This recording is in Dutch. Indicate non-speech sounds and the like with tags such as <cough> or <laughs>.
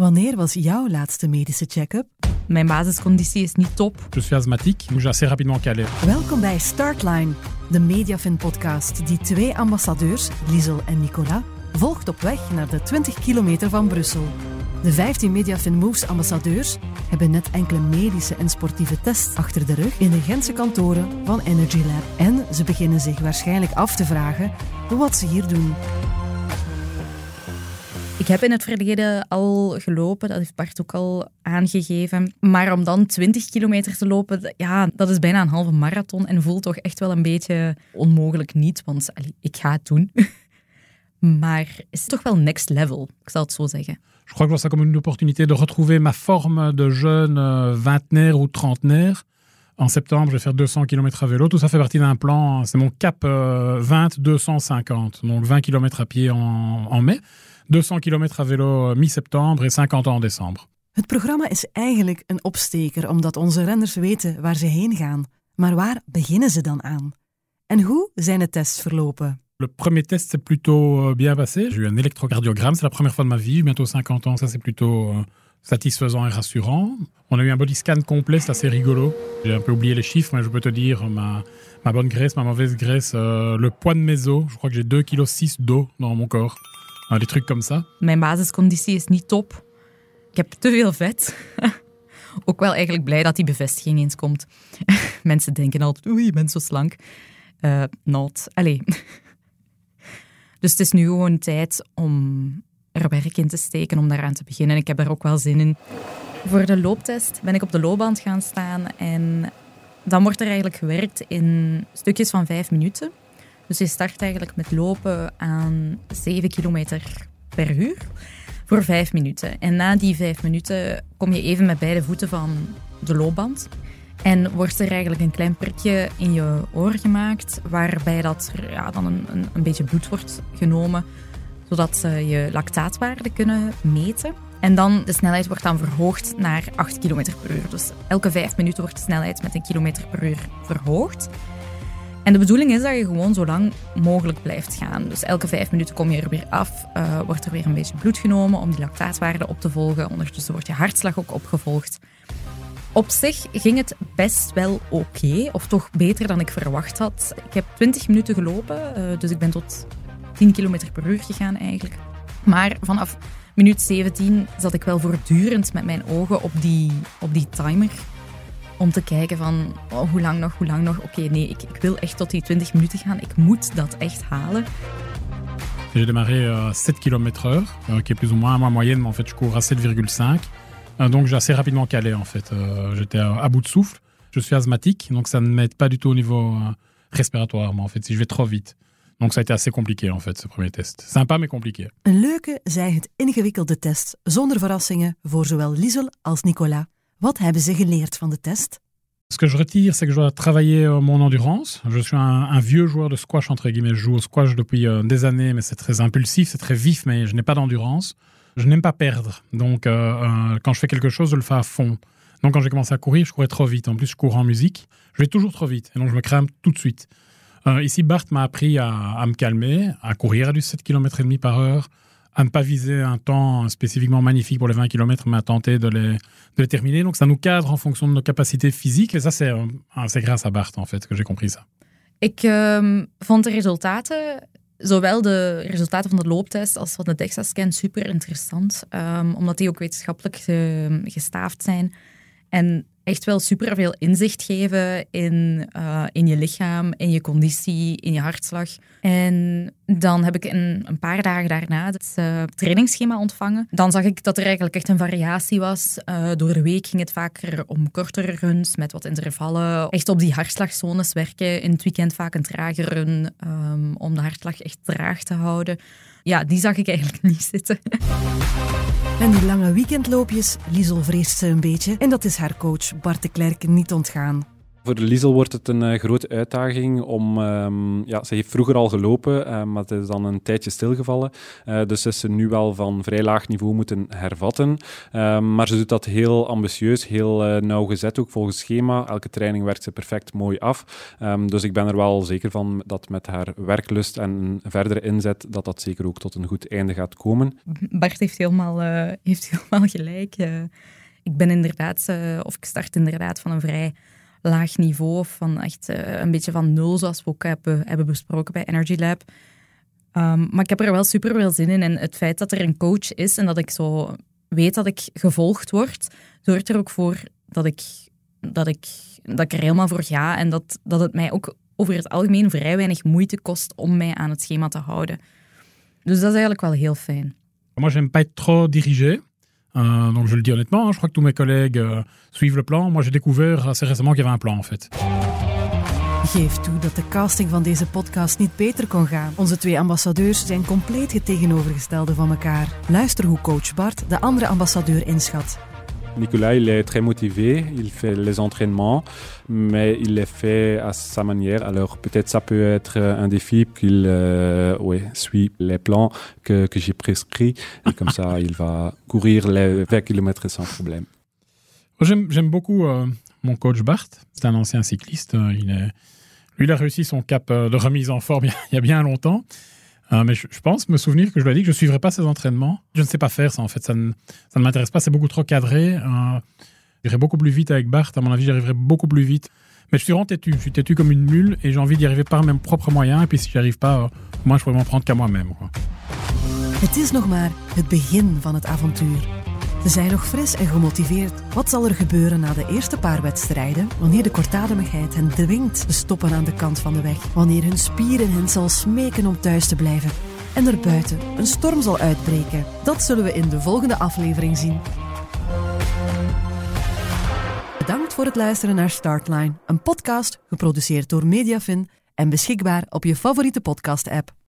Wanneer was jouw laatste medische check-up? Mijn basisconditie is niet top. Je suis asthmatique, donc j'ai assez rapidement calé. Welkom bij Startline, de Mediafin-podcast die twee ambassadeurs, Liesel en Nicolas, volgt op weg naar de 20 kilometer van Brussel. De 15 Mediafin Moves ambassadeurs hebben net enkele medische en sportieve tests achter de rug in de Gentse kantoren van Energy Lab. En ze beginnen zich waarschijnlijk af te vragen wat ze hier doen. Ik heb in het verleden al gelopen, dat heeft Bart ook al aangegeven. Maar om dan 20 kilometer te lopen, ja, dat is bijna een halve marathon en voelt toch echt wel een beetje onmogelijk niet, want ik ga het doen. <laughs> maar is toch wel next level, ik zal het zo zeggen. Je crois que ça comme une opportunité de retrouver ma forme de jeune euh, vingtenaire ou trentenaire. En septembre, je vais faire 200 km à vélo. Tout ça fait partie d'un plan. C'est mon cap euh, 20-250. Donc 20 km à pied en mai. 200 km à vélo mi-septembre et 50 ans en décembre. Het programma is eigenlijk een opsteker omdat onze renners weten waar ze heen gaan. Maar waar beginnen ze dan aan? En hoe zijn de tests verlopen? Le premier test s'est plutôt euh, bien passé. J'ai eu un électrocardiogramme. C'est la première fois de ma vie. Bientôt 50 ans. Ça, c'est plutôt euh, satisfaisant et rassurant. On a eu un body scan complet. C'est assez rigolo. J'ai un peu oublié les chiffres, mais je peux te dire ma, ma bonne graisse, ma mauvaise graisse, euh, le poids de mes os. Je crois que j'ai 2,6 kg d'eau dans mon corps. Trucs comme ça. Mijn basisconditie is niet top. Ik heb te veel vet. <laughs> Ook wel eigenlijk blij dat die bevestiging eens komt. <laughs> Mensen denken altijd, oei, je bent zo slank. Uh, not. Allee. <laughs> dus het is nu gewoon tijd om er werk in te steken, om daaraan te beginnen. Ik heb daar ook wel zin in. Voor de looptest ben ik op de loopband gaan staan en dan wordt er eigenlijk gewerkt in stukjes van vijf minuten. Dus je start eigenlijk met lopen aan 7 kilometer per uur voor 5 minuten. En na die 5 minuten kom je even met beide voeten van de loopband. En wordt er eigenlijk een klein prikje in je oor gemaakt, waarbij dat er ja, dan een, een, een beetje bloed wordt genomen, zodat ze je lactaatwaarde kunnen meten. En dan de snelheid wordt dan verhoogd naar 8 km per uur. Dus elke 5 minuten wordt de snelheid met een kilometer per uur verhoogd. En de bedoeling is dat je gewoon zo lang mogelijk blijft gaan. Dus elke vijf minuten kom je er weer af, uh, wordt er weer een beetje bloed genomen om die lactaatwaarde op te volgen. Ondertussen wordt je hartslag ook opgevolgd. Op zich ging het best wel oké, of toch beter dan ik verwacht had. Ik heb 20 minuten gelopen, uh, dus ik ben tot 10 km per uur gegaan eigenlijk. Maar vanaf minuut 17 zat ik wel voortdurend met mijn ogen op die, op die timer om te kijken van oh, hoe lang nog, hoe lang nog. Oké, okay, nee, ik, ik wil echt tot die 20 minuten gaan. Ik moet dat echt halen. J'ai démarré à 7 km heure, euh, qui est plus ou moins ma moyenne, mais en fait je cours à 7,5. Euh, donc j'ai assez rapidement calé en fait. Euh, J'étais à, bout de souffle. Je suis asthmatique, donc ça ne m'aide pas du tout au niveau respiratoire, mais en fait si je vais trop vite. Donc ça a été assez compliqué en fait, ce premier test. Sympa, mais compliqué. Een leuke, zij het ingewikkelde test, zonder verrassingen voor zowel Liesel als Nicolas. Wat hebben ze geleerd van de test? Ce que je retire, c'est que je dois travailler euh, mon endurance. Je suis un, vieux joueur de squash, entre guillemets. Je joue au squash depuis euh, des années, mais c'est très impulsif, c'est très vif, mais je n'ai pas d'endurance. Je n'aime pas perdre. Donc, euh, quand je fais quelque chose, je le fais à fond. Donc, quand j'ai commencé à courir, je courais trop vite. En plus, je cours en musique. Je vais toujours trop vite. Et donc, je me crame tout de suite. Ici, Bart m'a appris à, à, me calmer, à courir à du 7 km et demi par heure, à ne pas viser un temps spécifiquement magnifique pour les 20 km, mais à tenter de les, de les terminer. Donc ça nous cadre en fonction de nos capacités physiques. Et ça, c'est grâce à Bart, en fait, que j'ai compris ça. Ik um, vond de resultaten, zowel de resultaten van de looptest als van de DEXA-scan, super interessant. Um, omdat die ook wetenschappelijk ge, gestaafd zijn. En echt wel super veel inzicht geven in, uh, in je lichaam, in je conditie, in je hartslag. En dan heb ik een, een paar dagen daarna het uh, trainingsschema ontvangen. Dan zag ik dat er eigenlijk echt een variatie was. Uh, door de week ging het vaker om kortere runs met wat intervallen. Echt op die hartslagzones werken. In het weekend vaak een trage run um, om de hartslag echt traag te houden. Ja, die zag ik eigenlijk <laughs> niet zitten. En die lange weekendloopjes, Liesel vreest ze een beetje. En dat is haar coach Bart de Klerk niet ontgaan. Voor Liesel wordt het een uh, grote uitdaging om... Um, ja, ze heeft vroeger al gelopen, uh, maar het is dan een tijdje stilgevallen. Uh, dus is ze nu wel van vrij laag niveau moeten hervatten. Um, maar ze doet dat heel ambitieus, heel nauwgezet, ook volgens schema. Elke training werkt ze perfect mooi af. Um, dus ik ben er wel zeker van dat met haar werklust en verdere inzet, dat dat zeker ook tot een goed einde gaat komen. Bart heeft helemaal, heeft <laughs> helemaal gelijk. Ik ben inderdaad, of ik start inderdaad van een vrij laag niveau, van echt uh, een beetje van nul, zoals we ook hebben, hebben besproken bij Energy Lab. Um, maar ik heb er wel super veel zin in. En het feit dat er een coach is en dat ik zo weet dat ik gevolgd word, zorgt er ook voor dat ik, dat ik, dat ik er helemaal voor ga. En dat, dat het mij ook over het algemeen vrij weinig moeite kost om mij aan het schema te houden. Dus dat is eigenlijk wel heel fijn. Moi, j'aime pas être trop dirigé. Euh, donc je le dis honnêtement, hein, je crois que tous mes collègues euh, suivent le plan. Moi j'ai découvert assez récemment qu'il y avait un plan en fait. Geef toe dat de casting van deze podcast niet beter kon gaan. Onze twee ambassadeurs zijn compleet het tegenovergestelde van elkaar. Luister hoe coach Bart de andere ambassadeur inschat. Nicolas, il est très motivé, il fait les entraînements, mais il les fait à sa manière. Alors peut-être ça peut être un défi qu'il euh, suit les plans que, que j'ai prescrits et comme ça il va courir les 20 km sans problème. J'aime beaucoup euh, mon coach Bart, c'est un ancien cycliste. Euh, lui, il a réussi son cap euh, de remise en forme <laughs> il y a bien longtemps. Euh, mais je, pense me souvenir que je lui ai dit que je ne suivrais pas ses entraînements. Je ne sais pas faire ça, en fait. Ça ne, ça ne m'intéresse pas. C'est beaucoup trop cadré. Euh, j'irai beaucoup plus vite avec Bart. À mon avis, j'arriverai beaucoup plus vite. Mais je suis vraiment têtu. Je suis têtu comme une mule et j'ai envie d'y arriver par mes propres moyens. Et puis si j'y arrive pas, euh, moi, je pourrais m'en prendre qu'à moi-même. Ze zijn nog fris en gemotiveerd. Wat zal er gebeuren na de eerste paar wedstrijden? Wanneer de kortademigheid hen dwingt te stoppen aan de kant van de weg. Wanneer hun spieren hen zal smeken om thuis te blijven. En er buiten een storm zal uitbreken. Dat zullen we in de volgende aflevering zien. Bedankt voor het luisteren naar Startline, een podcast geproduceerd door Mediafin en beschikbaar op je favoriete podcast-app.